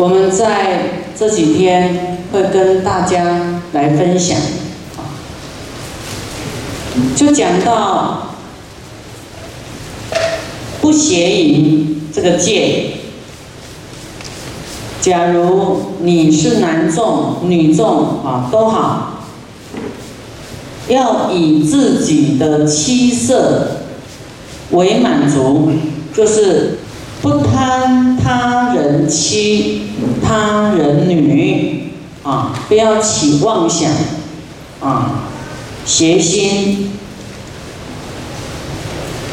我们在这几天会跟大家来分享，就讲到不邪淫这个戒。假如你是男众、女众啊，都好，要以自己的妻色为满足，就是不贪他人妻、他人女啊，不要起妄想啊，邪心，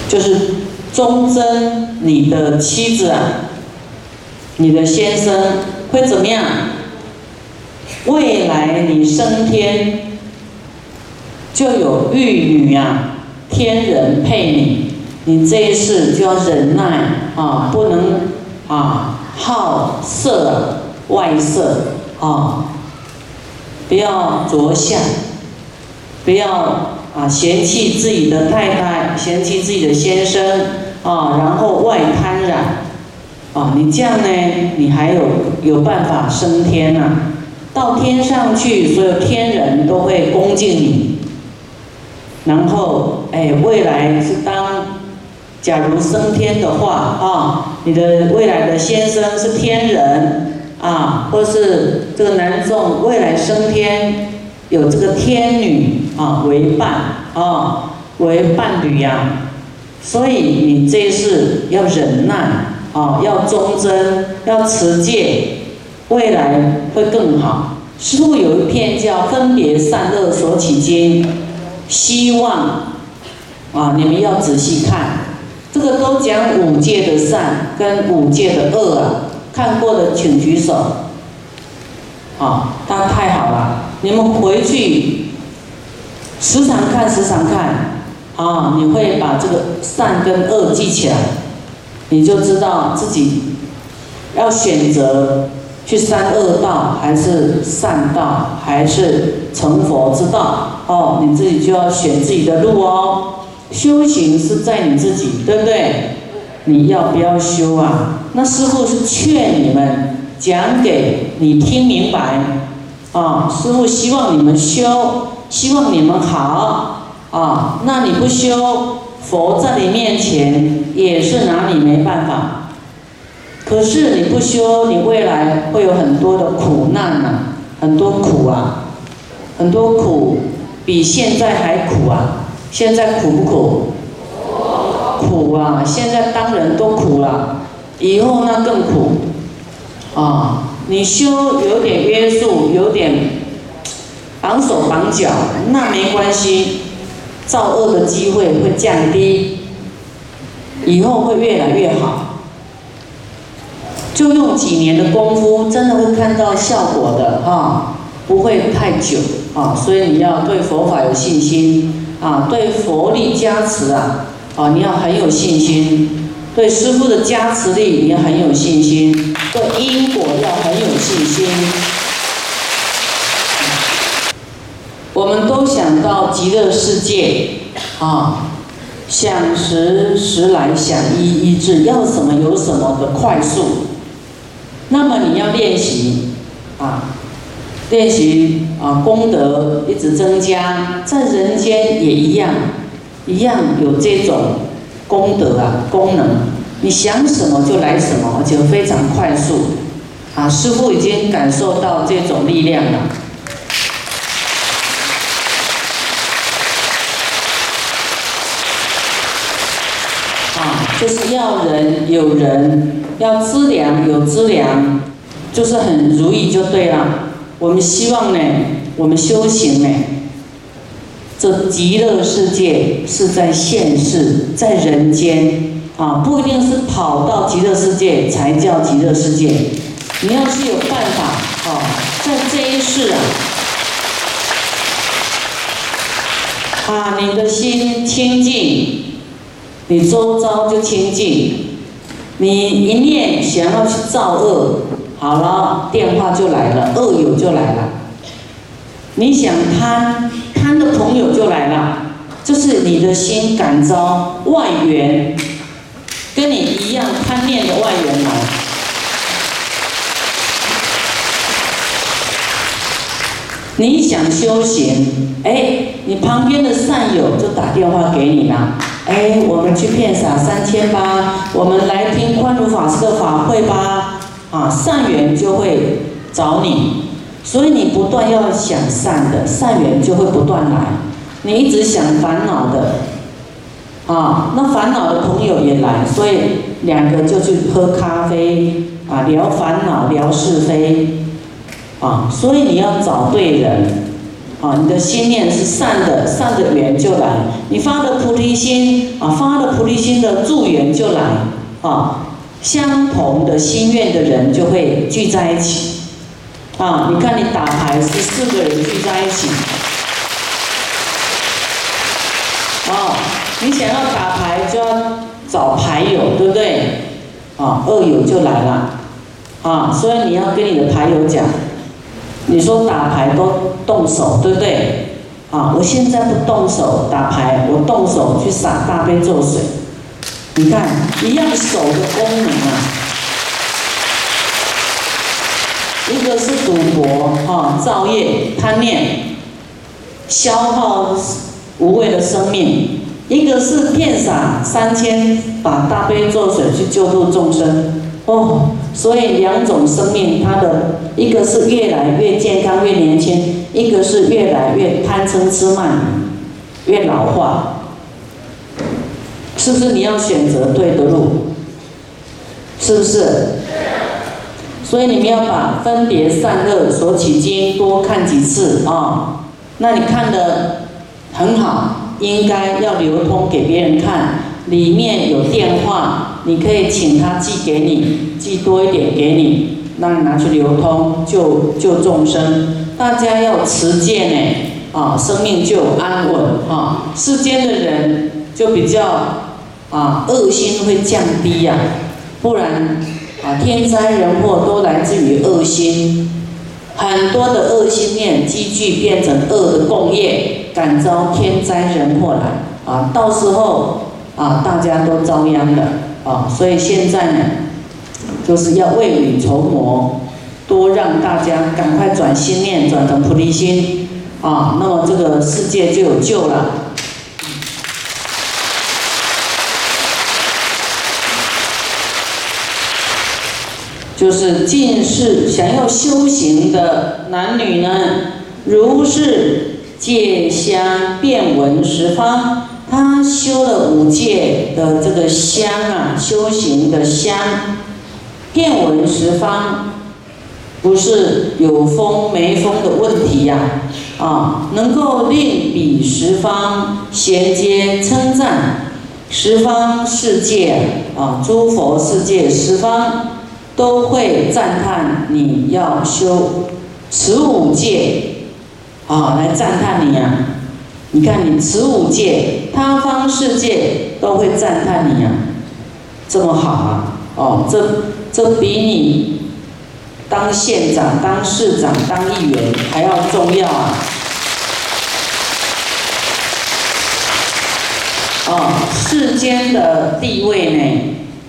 就是忠贞你的妻子啊。你的先生会怎么样？未来你升天，就有玉女啊，天人配你。你这一世就要忍耐啊，不能啊好色外色啊，不要着相，不要啊嫌弃自己的太太，嫌弃自己的先生啊，然后外贪染。啊，你这样呢，你还有有办法升天呐？到天上去，所有天人都会恭敬你。然后，哎，未来是当，假如升天的话啊，你的未来的先生是天人啊，或是这个男众未来升天有这个天女啊为伴啊为伴侣呀，所以你这一世要忍耐。啊，要忠贞，要持戒，未来会更好。师父有一篇叫《分别善恶所起经》，希望啊，你们要仔细看，这个都讲五戒的善跟五戒的恶啊。看过的请举手。啊，那太好了，你们回去时常看，时常看，啊，你会把这个善跟恶记起来。你就知道自己要选择去三恶道，还是善道，还是成佛之道哦。你自己就要选自己的路哦。修行是在你自己，对不对？你要不要修啊？那师傅是劝你们，讲给你听明白啊。师傅希望你们修，希望你们好啊。那你不修？佛在你面前也是拿你没办法，可是你不修，你未来会有很多的苦难呐，很多苦啊，很多苦比现在还苦啊！现在苦不苦？苦啊！现在当人都苦了，以后那更苦啊！你修有点约束，有点绑手绑脚，那没关系。造恶的机会会降低，以后会越来越好。就用几年的功夫，真的会看到效果的哈，不会太久啊。所以你要对佛法有信心啊，对佛力加持啊，啊，你要很有信心。对师父的加持力，你要很有信心。对因果要很有信心。我们都想到极乐世界，啊，想时时来，想一一至，要什么有什么的快速。那么你要练习，啊，练习啊，功德一直增加，在人间也一样，一样有这种功德啊功能。你想什么就来什么，而且非常快速，啊，师傅已经感受到这种力量了。啊就是要人有人，要资粮有资粮，就是很如意就对了。我们希望呢，我们修行呢，这极乐世界是在现世，在人间啊，不一定是跑到极乐世界才叫极乐世界。你要是有办法啊，在这一世啊，啊，你的心清净。你周遭就清净，你一念想要去造恶，好了，电话就来了，恶友就来了。你想贪贪的朋友就来了，这是你的心感召外援，跟你一样贪恋的外援来。你想修行，哎，你旁边的善友就打电话给你了。哎，我们去骗傻三千八，我们来听宽如法师的法会吧。啊，善缘就会找你，所以你不断要想善的，善缘就会不断来。你一直想烦恼的，啊，那烦恼的朋友也来，所以两个就去喝咖啡，啊，聊烦恼，聊是非。啊，所以你要找对人，啊，你的心念是善的，善的缘就来；你发的菩提心，啊，发的菩提心的助缘就来，啊，相同的心愿的人就会聚在一起，啊，你看你打牌是四个人聚在一起，哦，你想要打牌就要找牌友，对不对？啊，二友就来了，啊，所以你要跟你的牌友讲。你说打牌都动手，对不对？啊，我现在不动手打牌，我动手去洒大杯做水。你看，一样手的功能啊，一个是赌博，哈，造业、贪念，消耗无谓的生命；一个是骗洒三千，把大悲做水去救度众生。哦，所以两种生命，它的一个是越来越健康、越年轻，一个是越来越贪嗔痴慢，越老化，是不是？你要选择对的路，是不是？所以你们要把分别善恶所起经多看几次啊。那你看的很好，应该要流通给别人看，里面有电话。你可以请他寄给你，寄多一点给你，让你拿去流通，救救众生。大家要持戒呢，啊，生命就安稳啊。世间的人就比较啊，恶心会降低呀，不然啊，天灾人祸都来自于恶心，很多的恶心念积聚变成恶的共业，感召天灾人祸来啊，到时候啊，大家都遭殃的。啊，所以现在呢，就是要未雨绸缪，多让大家赶快转心念，转成菩提心，啊，那么这个世界就有救了。就是近世想要修行的男女呢，如是戒香遍闻十方。他修了五戒的这个香啊，修行的香，遍闻十方，不是有风没风的问题呀，啊，能够令彼十方衔接称赞，十方世界啊，诸佛世界十方都会赞叹你要修持五戒，啊，来赞叹你呀。你看，你持五戒，他方世界都会赞叹你啊，这么好啊！哦，这这比你当县长、当市长、当议员还要重要啊！哦，世间的地位呢，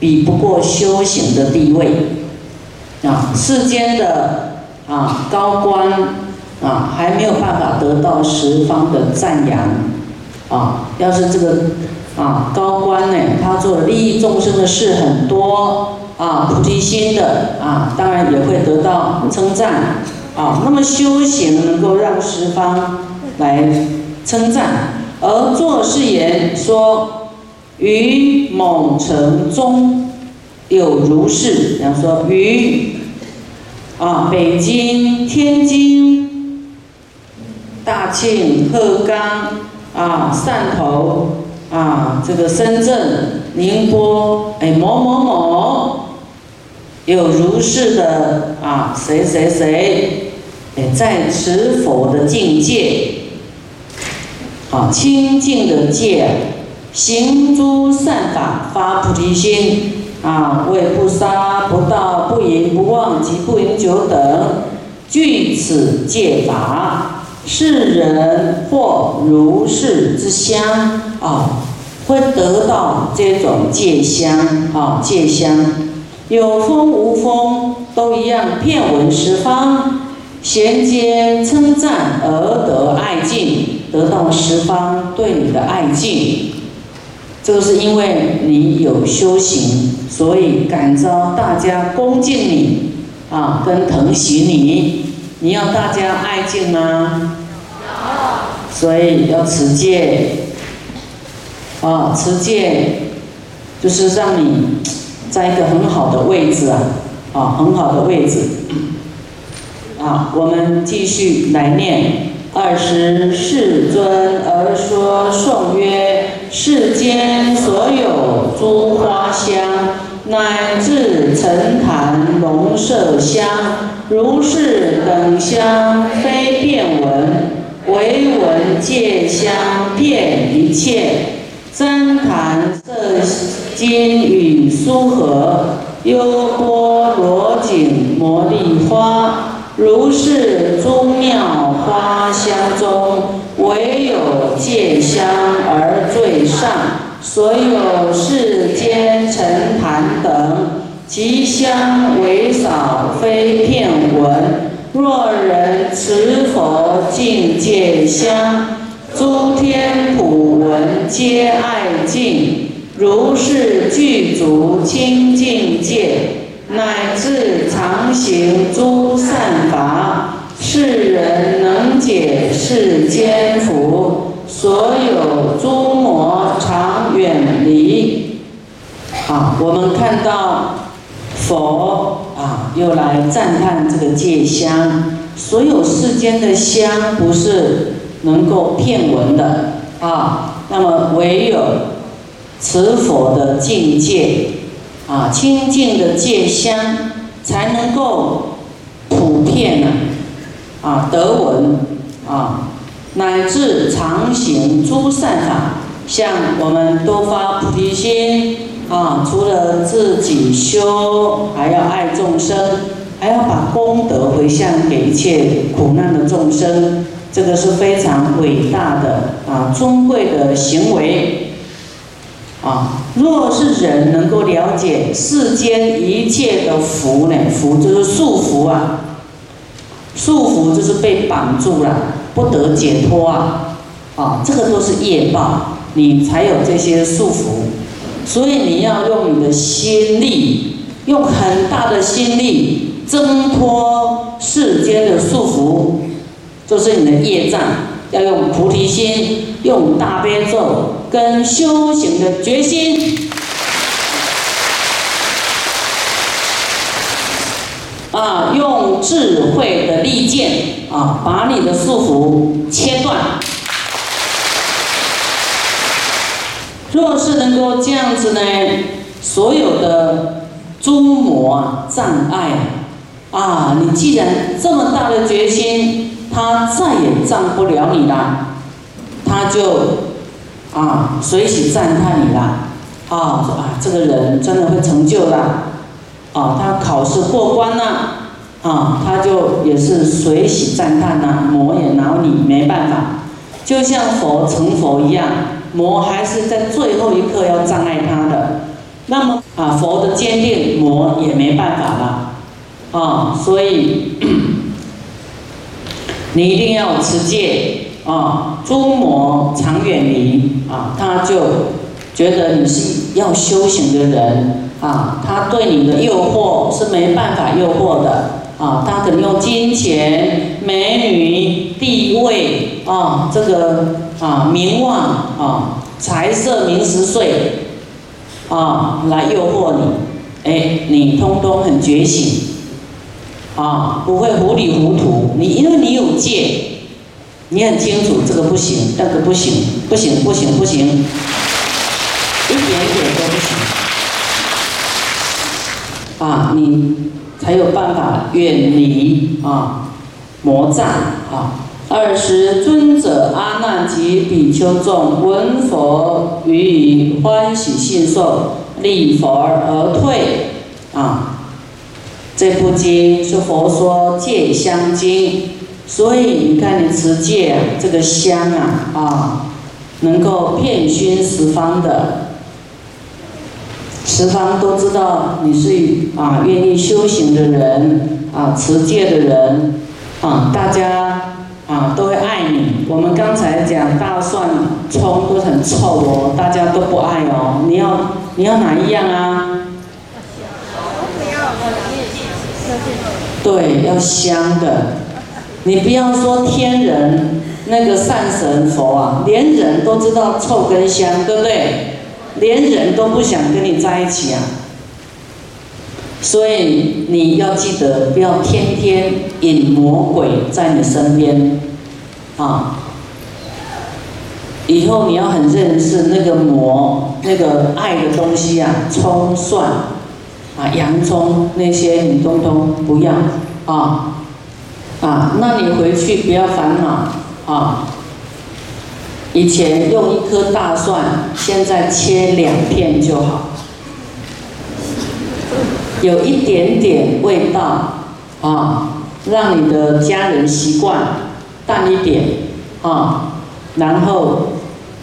比不过修行的地位啊！世间的啊高官。啊，还没有办法得到十方的赞扬，啊，要是这个啊高官呢，他做利益众生的事很多，啊，菩提心的啊，当然也会得到称赞，啊，那么修行能够让十方来称赞，而做誓言说，于某城中有如是，比方说于啊北京、天津。大庆、鹤岗啊、汕头啊，这个深圳、宁波，哎，某某某，有如是的啊，谁谁谁，哎，在持佛的境界，啊，清净的戒，行诸善法，发菩提心，啊，为不杀、不盗、不淫、不妄及不饮酒等，具此戒法。世人或如是之香啊，会得到这种戒香啊，戒香有风无风都一样，遍闻十方，衔接称赞而得爱敬，得到十方对你的爱敬。就是因为你有修行，所以感召大家恭敬你啊，跟疼惜你。你要大家爱敬吗？所以要持戒。啊，持戒就是让你在一个很好的位置啊，啊，很好的位置。啊，我们继续来念。二十世尊而说颂曰：世间所有诸花香，乃至沉檀龙麝香，如是等香，非遍闻，唯闻戒香遍一切。真檀色金与苏合，优波罗锦摩利花，如是诸妙花所有世间沉檀等，其香为少，非片闻。若人持佛净戒香。诸天普闻皆爱敬，如是具足清净戒，乃至常行诸善法，世人能解世间福，所有诸魔常远离。啊，我们看到佛啊，又来赞叹这个戒香，所有世间的香不是。能够骗闻的啊，那么唯有持佛的境界啊，清净的戒香，才能够普遍呢啊得闻啊，乃至常行诸善法，像我们多发菩提心啊，除了自己修，还要爱众生，还要把功德回向给一切苦难的众生。这个是非常伟大的啊，尊贵的行为啊！若是人能够了解世间一切的福呢？福就是束缚啊，束缚就是被绑住了，不得解脱啊！啊，这个都是业报，你才有这些束缚。所以你要用你的心力，用很大的心力挣脱世间的束缚。就是你的业障，要用菩提心，用大悲咒跟修行的决心，啊，用智慧的利剑啊，把你的束缚切断。若是能够这样子呢，所有的诸魔、障碍啊，你既然这么大的决心。他再也赞不了你了，他就啊随喜赞叹你了，啊说啊这个人真的会成就了，啊他考试过关了，啊他就也是随喜赞叹呐，魔也恼你没办法，就像佛成佛一样，魔还是在最后一刻要障碍他的，那么啊佛的坚定，魔也没办法了，啊所以。你一定要持戒。啊，诸魔常远离。啊，他就觉得你是要修行的人。啊，他对你的诱惑是没办法诱惑的。啊，他可能用金钱、美女、地位啊，这个啊名望啊、财色名食睡啊来诱惑你，哎，你通通很觉醒。啊，不会糊里糊涂。你因为你有戒，你很清楚这个不行，那个不行，不行，不行，不行，一点点都不行。啊，你才有办法远离啊魔障啊。二十尊者阿难及比丘众闻佛语以欢喜信受，礼佛而退啊。这部经是佛说戒香经，所以你看你持戒，这个香啊啊，能够遍熏十方的，十方都知道你是啊愿意修行的人啊，持戒的人啊，大家啊都会爱你。我们刚才讲大蒜、葱都很臭哦，大家都不爱哦。你要你要哪一样啊？对，要香的。你不要说天人那个善神佛啊，连人都知道臭跟香，对不对？连人都不想跟你在一起啊。所以你要记得，不要天天引魔鬼在你身边，啊！以后你要很认识那个魔，那个爱的东西啊，葱蒜，啊，洋葱那些你通通不要，啊，啊，那你回去不要烦恼，啊！以前用一颗大蒜，现在切两片就好。有一点点味道，啊，让你的家人习惯淡一点，啊，然后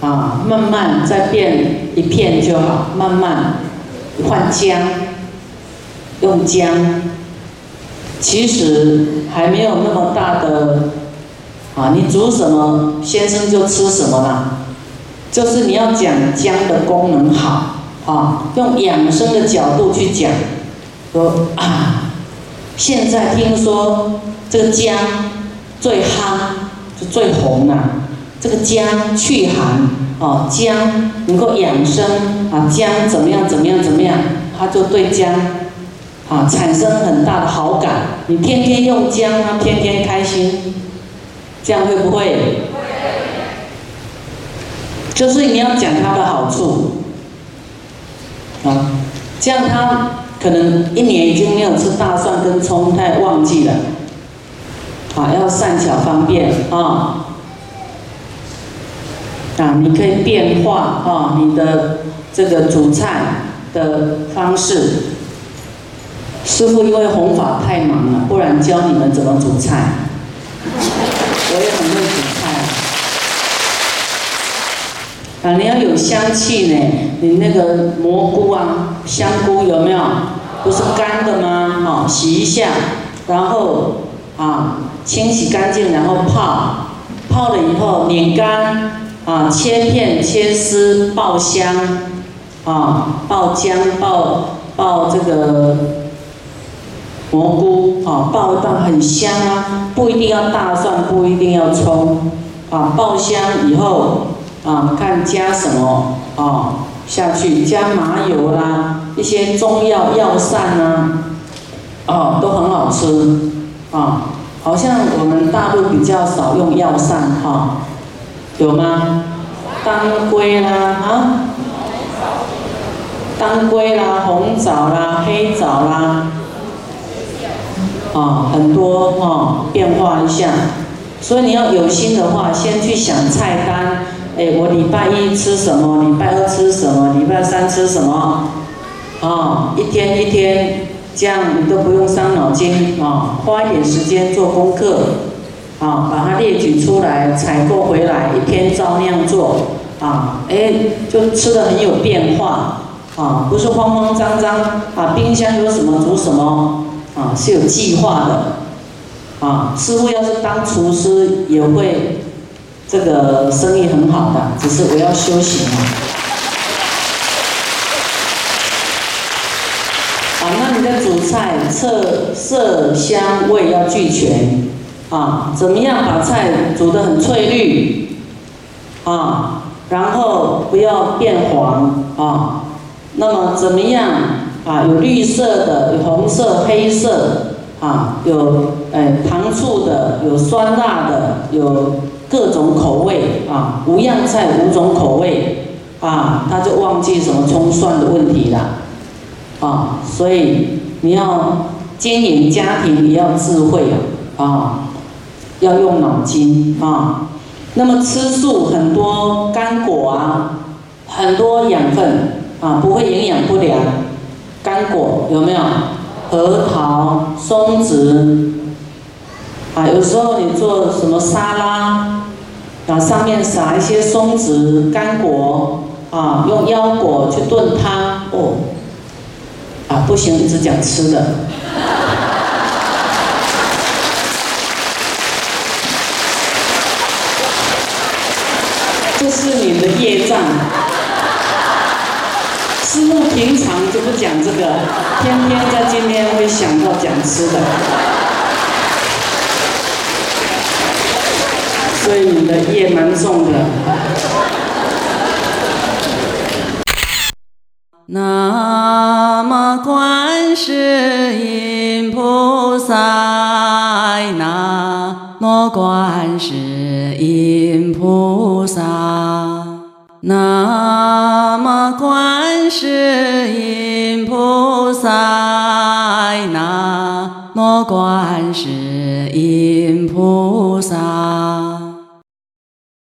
啊，慢慢再变一片就好，慢慢换姜，用姜，其实还没有那么大的，啊，你煮什么，先生就吃什么啦，就是你要讲姜的功能好，啊，用养生的角度去讲。说啊，现在听说这个姜最夯，就最红的。这个姜去寒，哦，姜能够养生啊，姜怎么样怎么样怎么样，他就对姜啊产生很大的好感。你天天用姜，他天天开心，这样会不会？就是你要讲它的好处啊，这样他。可能一年已经没有吃大蒜跟葱，他忘记了。啊，要善巧方便啊！啊，你可以变化啊，你的这个煮菜的方式。师傅因为弘法太忙了，不然教你们怎么煮菜。我也很会煮菜。啊，你要有香气呢，你那个蘑菇啊、香菇有没有？不是干的吗？哈，洗一下，然后啊，清洗干净，然后泡，泡了以后拧干，啊，切片切丝爆香，啊，爆姜爆爆这个蘑菇，啊，爆一爆很香啊，不一定要大蒜，不一定要葱，啊，爆香以后，啊，看加什么，啊。下去加麻油啦，一些中药药膳啊，哦，都很好吃，啊，好像我们大陆比较少用药膳哈，有吗？当归啦，啊，当归啦，红枣啦，黑枣啦，啊，很多哈，变化一下，所以你要有心的话，先去想菜单。哎，我礼拜一吃什么？礼拜二吃什么？礼拜三吃什么？啊，一天一天，这样你都不用伤脑筋啊，花一点时间做功课，啊，把它列举出来，采购回来，一天照那样做，啊，哎，就吃的很有变化，啊，不是慌慌张张，啊，冰箱有什么煮什么，啊，是有计划的，啊，师傅要是当厨师也会。这个生意很好的，只是我要修行嘛。啊，那你的主菜色色香味要俱全啊，怎么样把菜煮得很翠绿啊？然后不要变黄啊。那么怎么样啊？有绿色的，有红色、黑色啊，有哎糖醋的，有酸辣的，有。各种口味啊，五样菜五种口味啊，他就忘记什么葱蒜的问题了啊，所以你要经营家庭你要智慧啊啊，要用脑筋啊。那么吃素很多干果啊，很多养分啊，不会营养不良。干果有没有？核桃、松子啊有时候你做什么沙拉啊上面撒一些松子干果啊用腰果去炖它哦啊不行只讲吃的。这是你的业障。师傅平常就不讲这个天天在今天会想到讲吃的。所以你的业蛮重的。南无观世音菩萨，南无观世音菩萨，南无观世音菩萨，南无观世音菩萨。